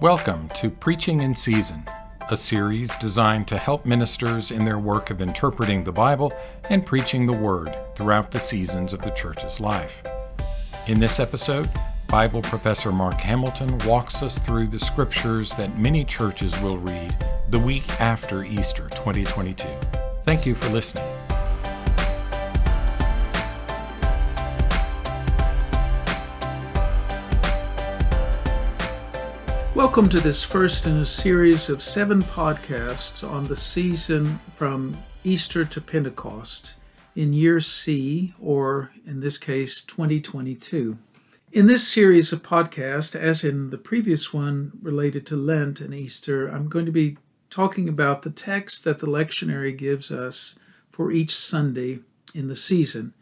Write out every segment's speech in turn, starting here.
Welcome to Preaching in Season, a series designed to help ministers in their work of interpreting the Bible and preaching the Word throughout the seasons of the church's life. In this episode, Bible professor Mark Hamilton walks us through the scriptures that many churches will read the week after Easter 2022. Thank you for listening. Welcome to this first in a series of seven podcasts on the season from Easter to Pentecost in year C, or in this case, 2022. In this series of podcasts, as in the previous one related to Lent and Easter, I'm going to be talking about the text that the lectionary gives us for each Sunday in the season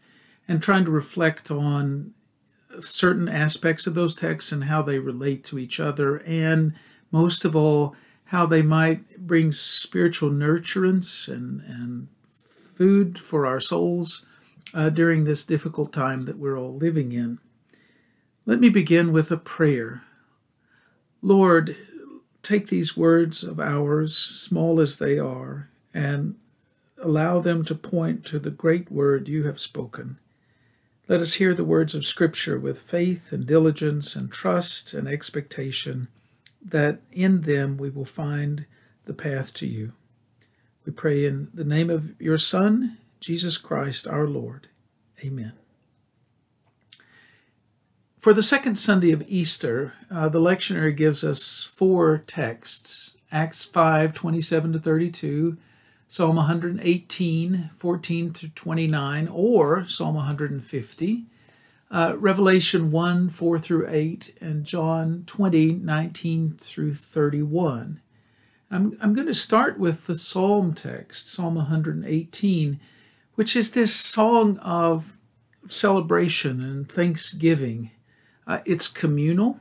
and trying to reflect on certain aspects of those texts and how they relate to each other, and most of all, how they might bring spiritual nurturance and, and food for our souls uh, during this difficult time that we're all living in. Let me begin with a prayer. Lord, take these words of ours, small as they are, and allow them to point to the great word you have spoken. Let us hear the words of Scripture with faith and diligence and trust and expectation that in them we will find the path to you. We pray in the name of your Son, Jesus Christ our Lord. Amen. For the second Sunday of Easter, uh, the lectionary gives us four texts Acts 5 27 to 32. Psalm 118, 14 to 29, or Psalm 150, uh, Revelation 1, 4 through 8, and John 20, 19 through 31. I'm, I'm going to start with the Psalm text, Psalm 118, which is this song of celebration and thanksgiving. Uh, it's communal,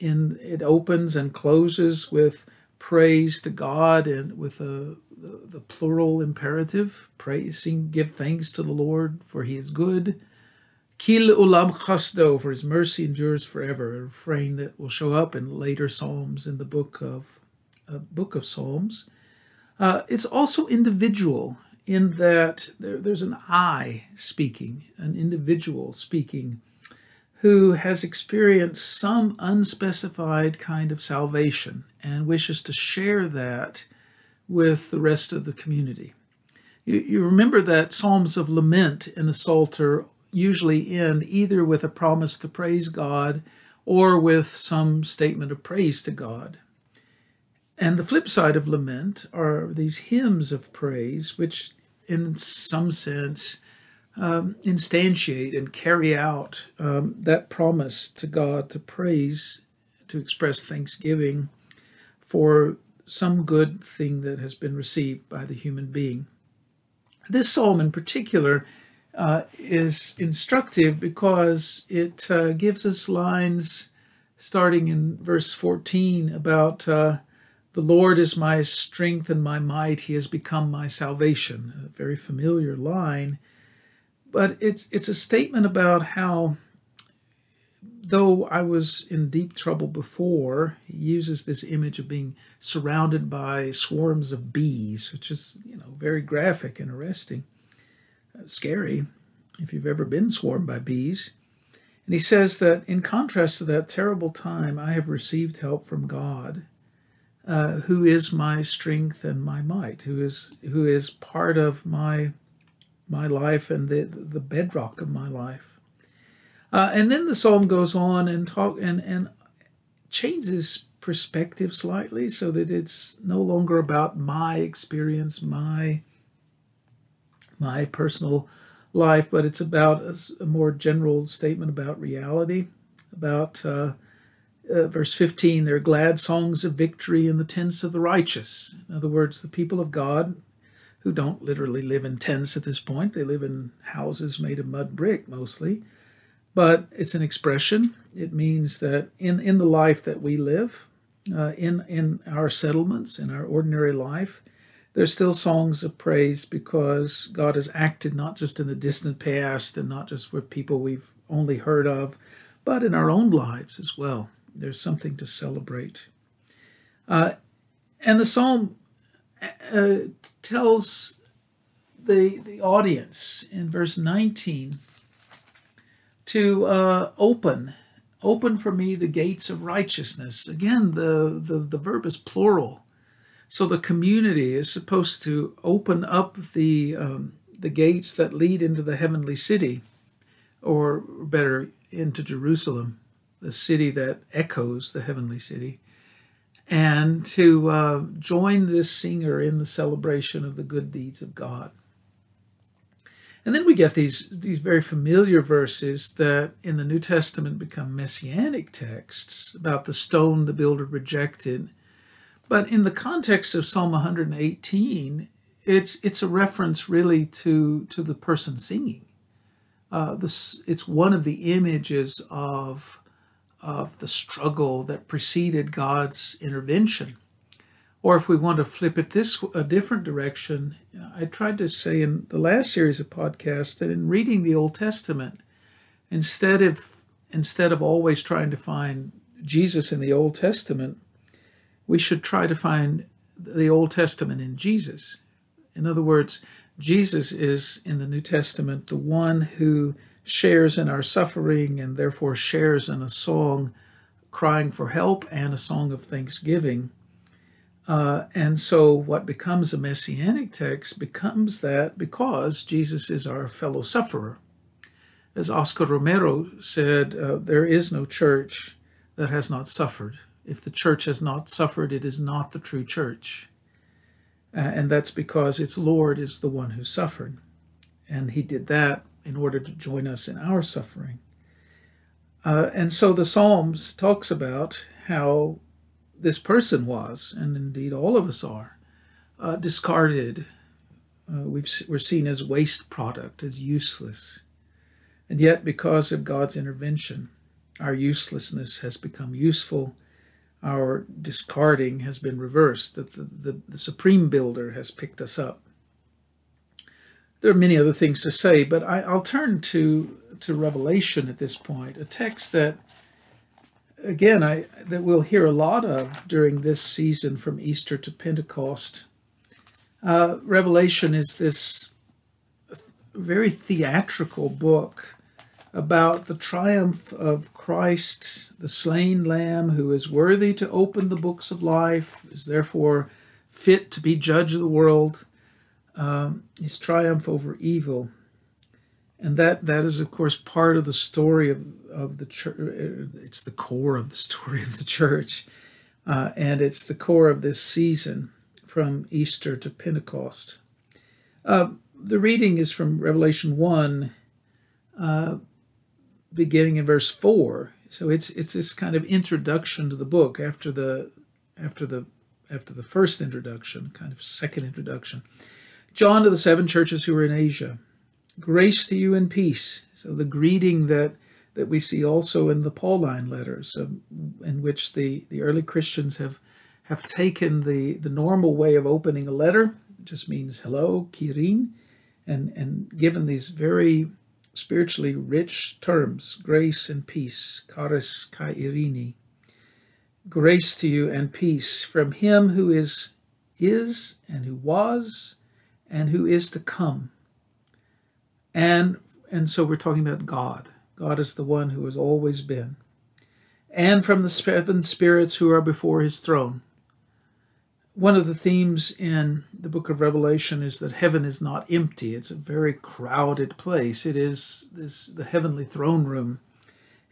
and it opens and closes with praise to God and with a the, the plural imperative, praising, give thanks to the Lord, for he is good. Kil ulam chasdo, for his mercy endures forever, a refrain that will show up in later psalms in the book of uh, book of Psalms. Uh, it's also individual in that there, there's an I speaking, an individual speaking, who has experienced some unspecified kind of salvation and wishes to share that with the rest of the community. You, you remember that Psalms of Lament in the Psalter usually end either with a promise to praise God or with some statement of praise to God. And the flip side of lament are these hymns of praise, which, in some sense, um, instantiate and carry out um, that promise to God to praise, to express thanksgiving for some good thing that has been received by the human being. This psalm in particular uh, is instructive because it uh, gives us lines starting in verse 14 about uh, the Lord is my strength and my might, he has become my salvation. A very familiar line, but it's it's a statement about how though I was in deep trouble before, he uses this image of being surrounded by swarms of bees, which is, you know, very graphic and arresting, uh, scary if you've ever been swarmed by bees. And he says that in contrast to that terrible time, I have received help from God, uh, who is my strength and my might, who is who is part of my my life and the the bedrock of my life. Uh, and then the psalm goes on and talk and and changes perspective slightly so that it's no longer about my experience, my my personal life, but it's about a, a more general statement about reality, about uh, uh, verse 15, there are glad songs of victory in the tents of the righteous. In other words, the people of God who don't literally live in tents at this point, they live in houses made of mud brick mostly but it's an expression. It means that in, in the life that we live, uh, in, in our settlements, in our ordinary life, there's still songs of praise because God has acted not just in the distant past and not just with people we've only heard of, but in our own lives as well. There's something to celebrate. Uh, and the psalm uh, tells the, the audience in verse 19 to uh, open open for me the gates of righteousness. Again the, the the verb is plural. So the community is supposed to open up the um, the gates that lead into the heavenly city or better into jerusalem the city that echoes the heavenly city and to uh, join this singer in the celebration of the good deeds of god and then we get these, these very familiar verses that in the New Testament become messianic texts about the stone the builder rejected. But in the context of Psalm 118, it's, it's a reference really to, to the person singing. Uh, this, it's one of the images of, of the struggle that preceded God's intervention. Or if we want to flip it this a different direction, I tried to say in the last series of podcasts that in reading the Old Testament, instead of instead of always trying to find Jesus in the Old Testament, we should try to find the Old Testament in Jesus. In other words, Jesus is in the New Testament the one who shares in our suffering and therefore shares in a song crying for help and a song of thanksgiving uh, and so, what becomes a messianic text becomes that because Jesus is our fellow sufferer. As Oscar Romero said, uh, there is no church that has not suffered. If the church has not suffered, it is not the true church. Uh, and that's because its Lord is the one who suffered. And he did that in order to join us in our suffering. Uh, and so the Psalms talks about how this person was, and indeed all of us are, uh, discarded. Uh, we are seen as waste product, as useless. And yet, because of God's intervention, our uselessness has become useful. Our discarding has been reversed, that the, the, the supreme builder has picked us up. There are many other things to say, but I, I'll turn to, to Revelation at this point, a text that again, I that we'll hear a lot of during this season from Easter to Pentecost. Uh, Revelation is this very theatrical book about the triumph of Christ, the slain Lamb, who is worthy to open the books of life, is therefore fit to be judge of the world. Um, his triumph over evil and that that is of course part of the story of, of the church it's the core of the story of the church uh, and it's the core of this season from easter to pentecost. Uh, the reading is from revelation 1 uh, beginning in verse 4 so it's it's this kind of introduction to the book after the after the after the first introduction kind of second introduction. John to the seven churches who are in asia Grace to you and peace. So the greeting that that we see also in the Pauline letters, um, in which the, the early Christians have have taken the, the normal way of opening a letter, just means hello, chairein, and, and given these very spiritually rich terms, grace and peace, charis kai irini. Grace to you and peace from him who is is and who was and who is to come and and so we're talking about God. God is the one who has always been. And from the seven spirits who are before his throne. One of the themes in the book of Revelation is that heaven is not empty. It's a very crowded place. It is this the heavenly throne room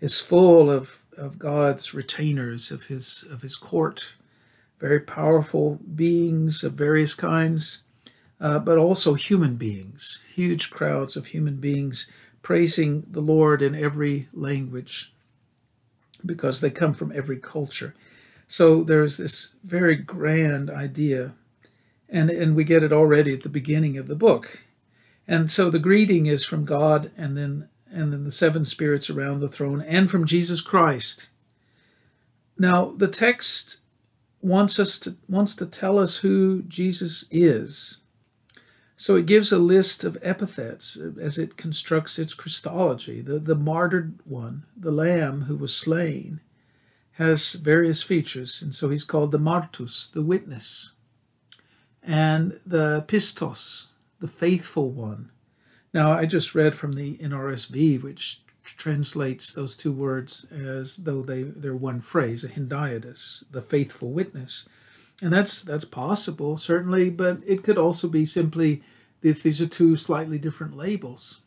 is full of, of God's retainers, of his of his court, very powerful beings of various kinds uh, but also human beings, huge crowds of human beings praising the Lord in every language because they come from every culture. So there's this very grand idea, and, and we get it already at the beginning of the book. And so the greeting is from God and then and then the seven spirits around the throne and from Jesus Christ. Now the text wants us to wants to tell us who Jesus is. So it gives a list of epithets as it constructs its Christology. The, the martyred one, the lamb who was slain, has various features, and so he's called the Martus, the witness, and the Pistos, the faithful one. Now, I just read from the NRSV, which translates those two words as though they, they're one phrase, a hendiadys, the faithful witness. And that's that's possible, certainly, but it could also be simply that these are two slightly different labels.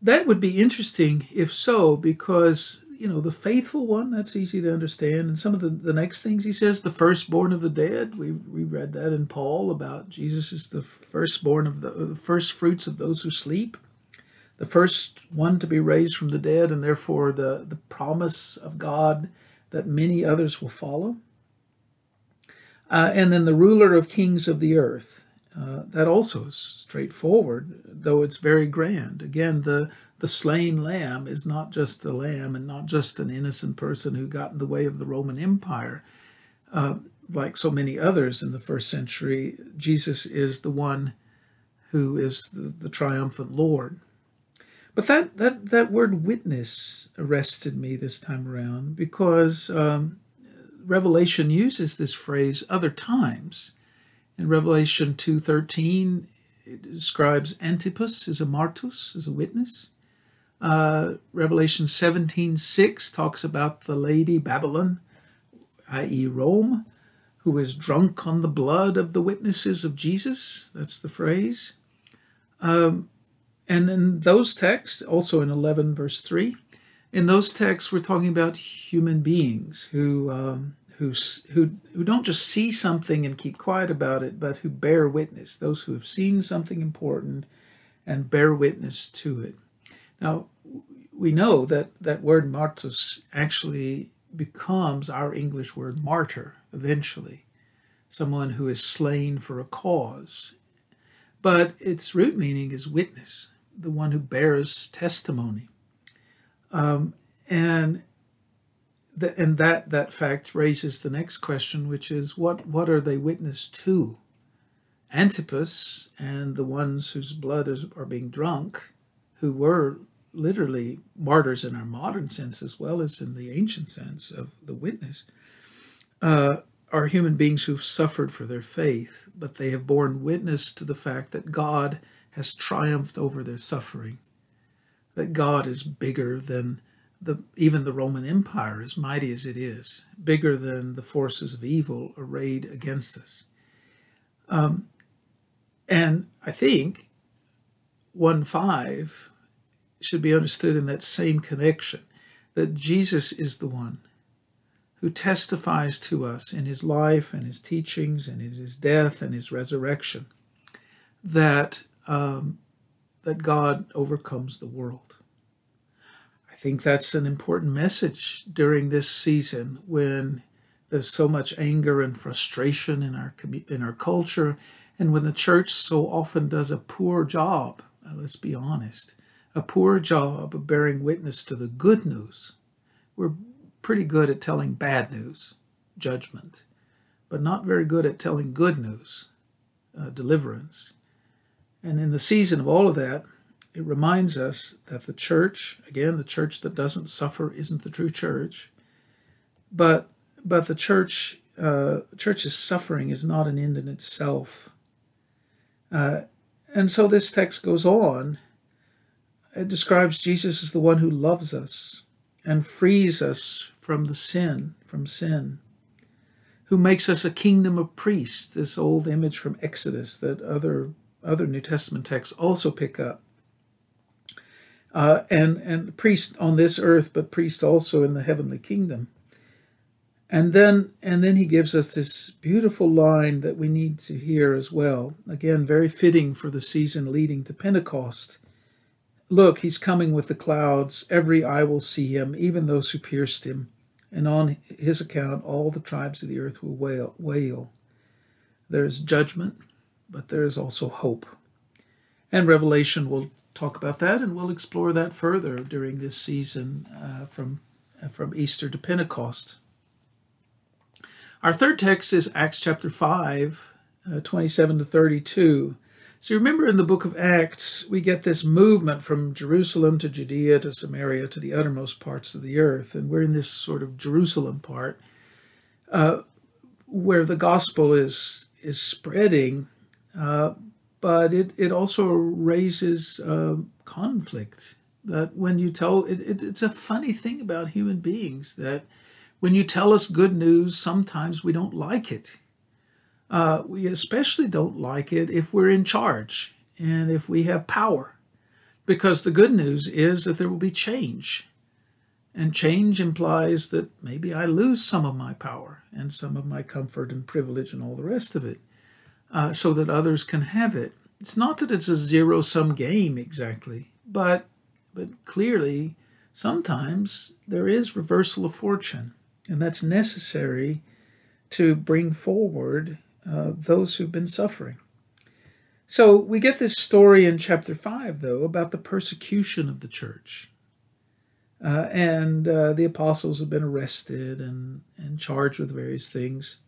That would be interesting if so, because you know the faithful one that's easy to understand. And some of the, the next things he says the firstborn of the dead. We, we read that in paul about jesus is the firstborn of the, uh, the first fruits of those who sleep. The first one to be raised from the dead and therefore the, the promise of god that many others will follow uh, and then the ruler of kings of the earth uh, that also is straightforward though it's very grand again the the slain lamb is not just a lamb and not just an innocent person who got in the way of the Roman Empire. Uh, like so many others in the first century, Jesus is the one who is the, the triumphant Lord. But that, that, that word witness arrested me this time around because um, Revelation uses this phrase other times. In Revelation 2.13, it describes Antipas as a martus, as a witness. Uh, Revelation 17 6 talks about the lady Babylon, i.e., Rome, who is drunk on the blood of the witnesses of Jesus. That's the phrase. Um, and in those texts, also in 11 verse 3, in those texts, we're talking about human beings who, um, who, who, who don't just see something and keep quiet about it, but who bear witness, those who have seen something important and bear witness to it. Now, we know that that word martus actually becomes our English word martyr eventually, someone who is slain for a cause. But its root meaning is witness, the one who bears testimony. Um, and and that that fact raises the next question, which is what what are they witness to? Antipas and the ones whose blood is, are being drunk, who were literally martyrs in our modern sense as well as in the ancient sense of the witness, uh, are human beings who've suffered for their faith, but they have borne witness to the fact that God has triumphed over their suffering, that God is bigger than the, even the Roman Empire, as mighty as it is, bigger than the forces of evil arrayed against us. Um, and I think 1 5 should be understood in that same connection that Jesus is the one who testifies to us in his life and his teachings and in his death and his resurrection that um, that God overcomes the world. I think that's an important message during this season when there's so much anger and frustration in our in our culture, and when the church so often does a poor job. Let's be honest a poor job of bearing witness to the good news. We're pretty good at telling bad news, judgment, but not very good at telling good news, uh, deliverance. And in the season of all of that, it reminds us that the church, again, the church that doesn't suffer isn't the true church, but but the church uh, church's suffering is not an end in itself. Uh, and so this text goes on it describes Jesus as the one who loves us and frees us from the sin, from sin, who makes us a kingdom of priests, this old image from Exodus that other other New Testament texts also pick up. Uh, and and priest on this earth, but priest also in the heavenly kingdom. And then and then he gives us this beautiful line that we need to hear as well. Again, very fitting for the season leading to Pentecost. Look, he's coming with the clouds. Every eye will see him, even those who pierced him. And on his account, all the tribes of the earth will wail. wail. There is judgment, but there is also hope. And Revelation will talk about that, and we'll explore that further during this season uh, from, uh, from Easter to Pentecost. Our third text is Acts chapter 5, uh, 27 to 32. So remember in the book of Acts, we get this movement from Jerusalem to Judea to Samaria to the uttermost parts of the earth. And we're in this sort of Jerusalem part uh, where the gospel is, is spreading, but it, it also raises uh, conflict. That when you tell, it, it, it's a funny thing about human beings that when you tell us good news, sometimes we don't like it uh, we especially don't like it if we're in charge and if we have power, because the good news is that there will be change. And change implies that maybe I lose some of my power and some of my comfort and privilege and all the rest of it uh, so that others can have it. It's not that it's a zero sum game exactly, but, but clearly sometimes there is reversal of fortune, and that's necessary to bring forward uh, those who've been suffering. So we get this story in chapter 5, though, about the persecution of the church. Uh, and uh, the apostles have been arrested and, and charged with various things.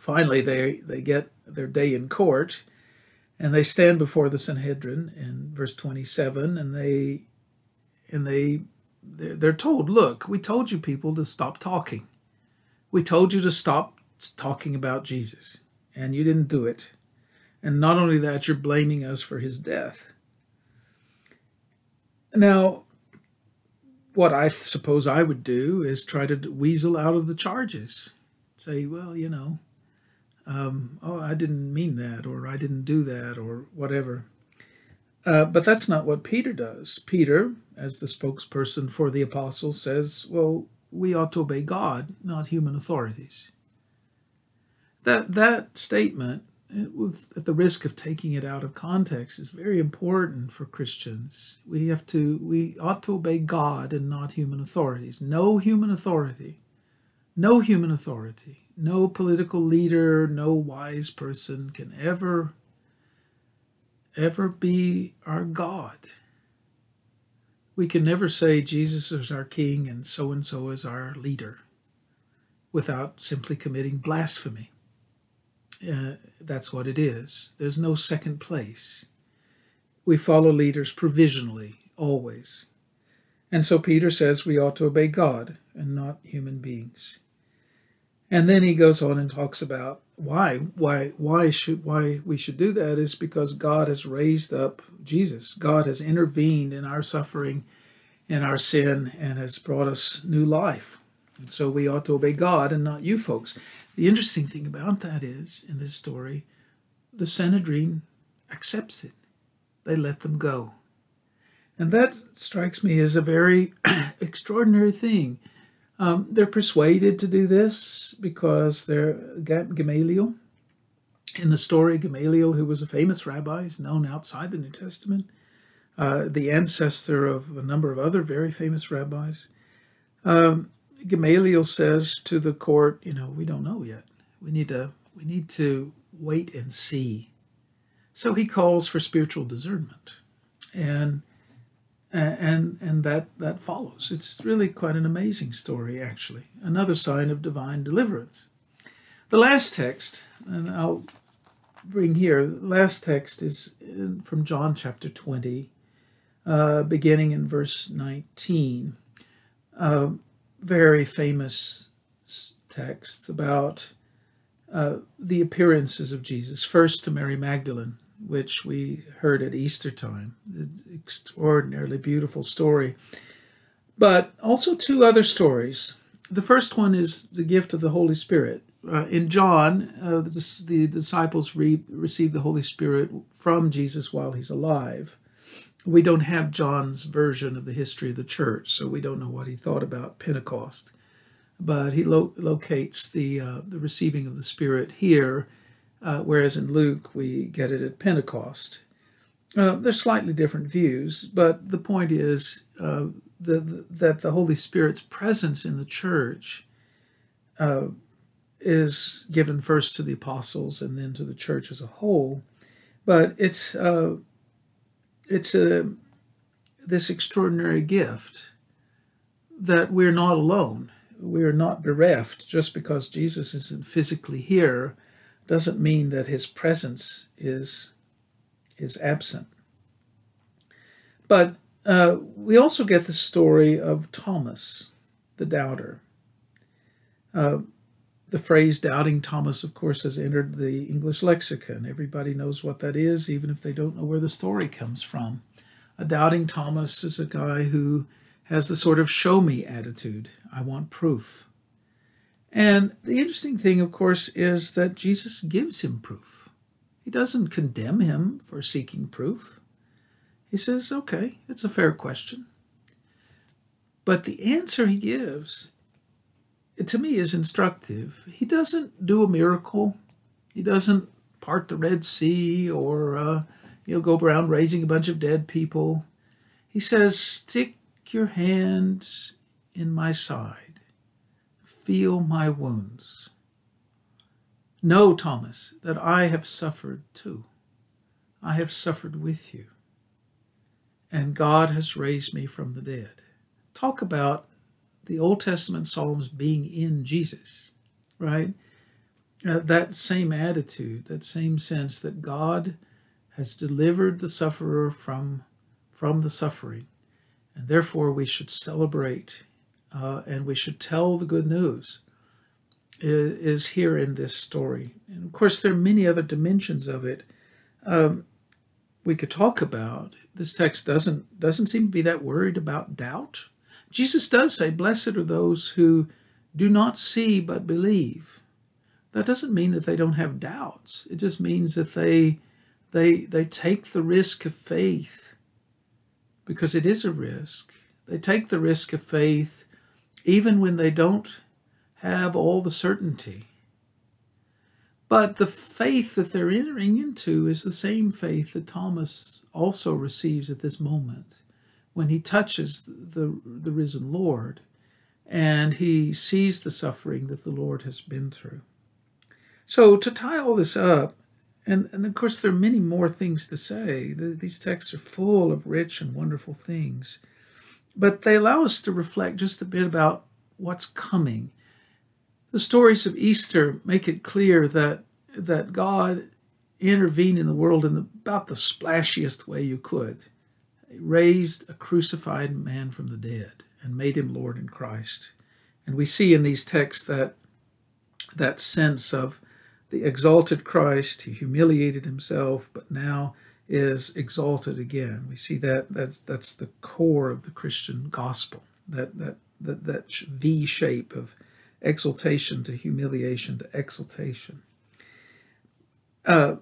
Finally, they, they get their day in court and they stand before the Sanhedrin in verse 27 and they and they they're told, look, we told you people to stop talking. We told you to stop talking about Jesus, and you didn't do it. And not only that, you're blaming us for his death. Now, what I suppose I would do is try to weasel out of the charges. Say, well, you know, um, oh, I didn't mean that, or I didn't do that, or whatever. Uh, but that's not what Peter does. Peter, as the spokesperson for the apostles, says, well, we ought to obey God, not human authorities. That that statement, with, at the risk of taking it out of context, is very important for Christians. We have to we ought to obey God and not human authorities. No human authority, no human authority, no political leader, no wise person can ever ever be our God. We can never say Jesus is our king and so and so is our leader without simply committing blasphemy. Uh, that's what it is. There's no second place. We follow leaders provisionally, always. And so Peter says we ought to obey God and not human beings. And then he goes on and talks about why why why should why we should do that is because God has raised up Jesus. God has intervened in our suffering in our sin and has brought us new life. And so we ought to obey God and not you folks. The interesting thing about that is, in this story, the Sanhedrin accepts it. They let them go. And that strikes me as a very extraordinary thing. Um, they're persuaded to do this because they're Gamaliel. In the story, Gamaliel, who was a famous rabbi, is known outside the New Testament, uh, the ancestor of a number of other very famous rabbis. Um, Gamaliel says to the court, you know, we don't know yet. We need to we need to wait and see. So he calls for spiritual discernment, and and and that that follows. It's really quite an amazing story, actually. Another sign of divine deliverance. The last text, and I'll bring here. The last text is from John chapter twenty, uh, beginning in verse nineteen. Uh, very famous text about uh, the appearances of Jesus. First to Mary Magdalene, which we heard at Easter time, extraordinarily beautiful story. But also two other stories. The first one is the gift of the Holy Spirit. Uh, in John, uh, the, the, disciples re- receive the Holy Spirit from Jesus while he's alive we don't have John's version of the history of the church, so we don't know what he thought about Pentecost. But he lo- locates the uh, the receiving of the Spirit here, uh, whereas in Luke we get it at Pentecost. Uh, there's slightly different views, but the point is uh, the, the, that the Holy Spirit's presence in the church uh, is given first to the apostles and then to the church as a whole. But it's uh, it's a this extraordinary gift that we're not alone. We're not bereft. Just because Jesus isn't physically here doesn't mean that his presence is is absent. But uh, we also get the story of Thomas, the doubter. Uh, the phrase doubting Thomas, of course, has entered the English lexicon. Everybody knows what that is, even if they don't know where the story comes from. A doubting Thomas is a guy who has the sort of show me attitude. I want proof. And the interesting thing, of course, is that Jesus gives him proof. He doesn't condemn him for seeking proof. He says, okay, it's a fair question. But the answer he gives, to me, is instructive. He doesn't do a miracle. He doesn't part the Red Sea or uh, you know go around raising a bunch of dead people. He says, "Stick your hands in my side feel my wounds. Know, Thomas, that I have suffered too. I have suffered with you. And God has raised me from the dead. Talk about the Old Testament Psalms being in Jesus, right? Uh, that same attitude, that same sense that God has delivered the sufferer from, from the suffering. And therefore, we should celebrate uh, and we should tell the good news is, here in this story. And of course, there are many other dimensions of it um, we could talk about. This text doesn't doesn't seem to be that worried about doubt. Jesus does say, "Blessed are those who do not see but believe." That doesn't mean that they don't have doubts. It just means that they they they take the risk of faith because it is a risk. They take the risk of faith even when they don't have all the certainty. But the faith that they're entering into is the same faith that Thomas also receives at this moment when he touches the, the, risen Lord and he sees the suffering that the Lord has been through. So, to tie all this up, and, and of course, there are many more things to say. The, these texts are full of rich and wonderful things. But they allow us to reflect just a bit about what's coming. The stories of Easter make it clear that, that God intervened in the world in the, about the splashiest way you could. He raised a crucified man from the dead and made him Lord in Christ. And we see in these texts that that sense of the exalted Christ, he humiliated himself, but now is exalted again. We see that that's that's the core of the Christian gospel. That that that that V shape of exaltation to humiliation to exaltation. Uh,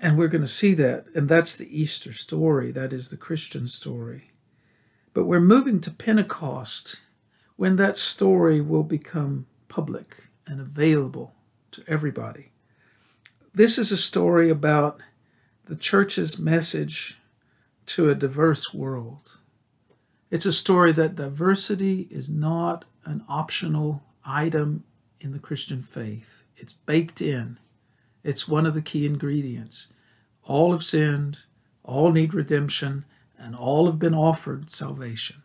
and we're going to see that, and that's the Easter story. That is the Christian story. But we're moving to Pentecost when that story will become public and available to everybody. This is a story about the church's message to a diverse world. It's a story that diversity is not an optional item in the Christian faith, it's baked in. It's one of the key ingredients. All have sinned, all need redemption, and all have been offered salvation.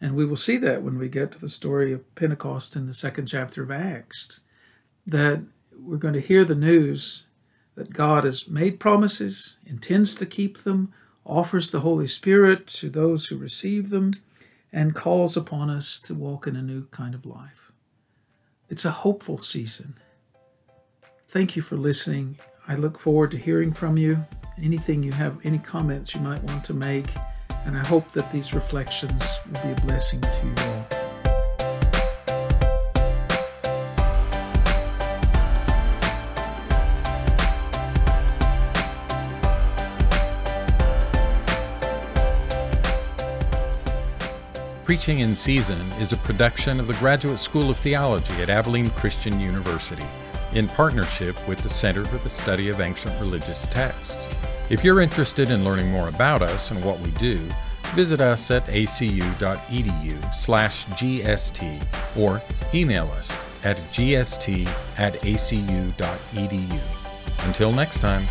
And we will see that when we get to the story of Pentecost in the second chapter of Acts, that we're going to hear the news that God has made promises, intends to keep them, offers the Holy Spirit to those who receive them, and calls upon us to walk in a new kind of life. It's a hopeful season. Thank you for listening. I look forward to hearing from you. Anything you have, any comments you might want to make, and I hope that these reflections will be a blessing to you all. Preaching in Season is a production of the Graduate School of Theology at Abilene Christian University in partnership with the Center for the Study of Ancient Religious Texts. If you're interested in learning more about us and what we do, visit us at acu.edu slash gst or email us at gst at acu.edu. Until next time.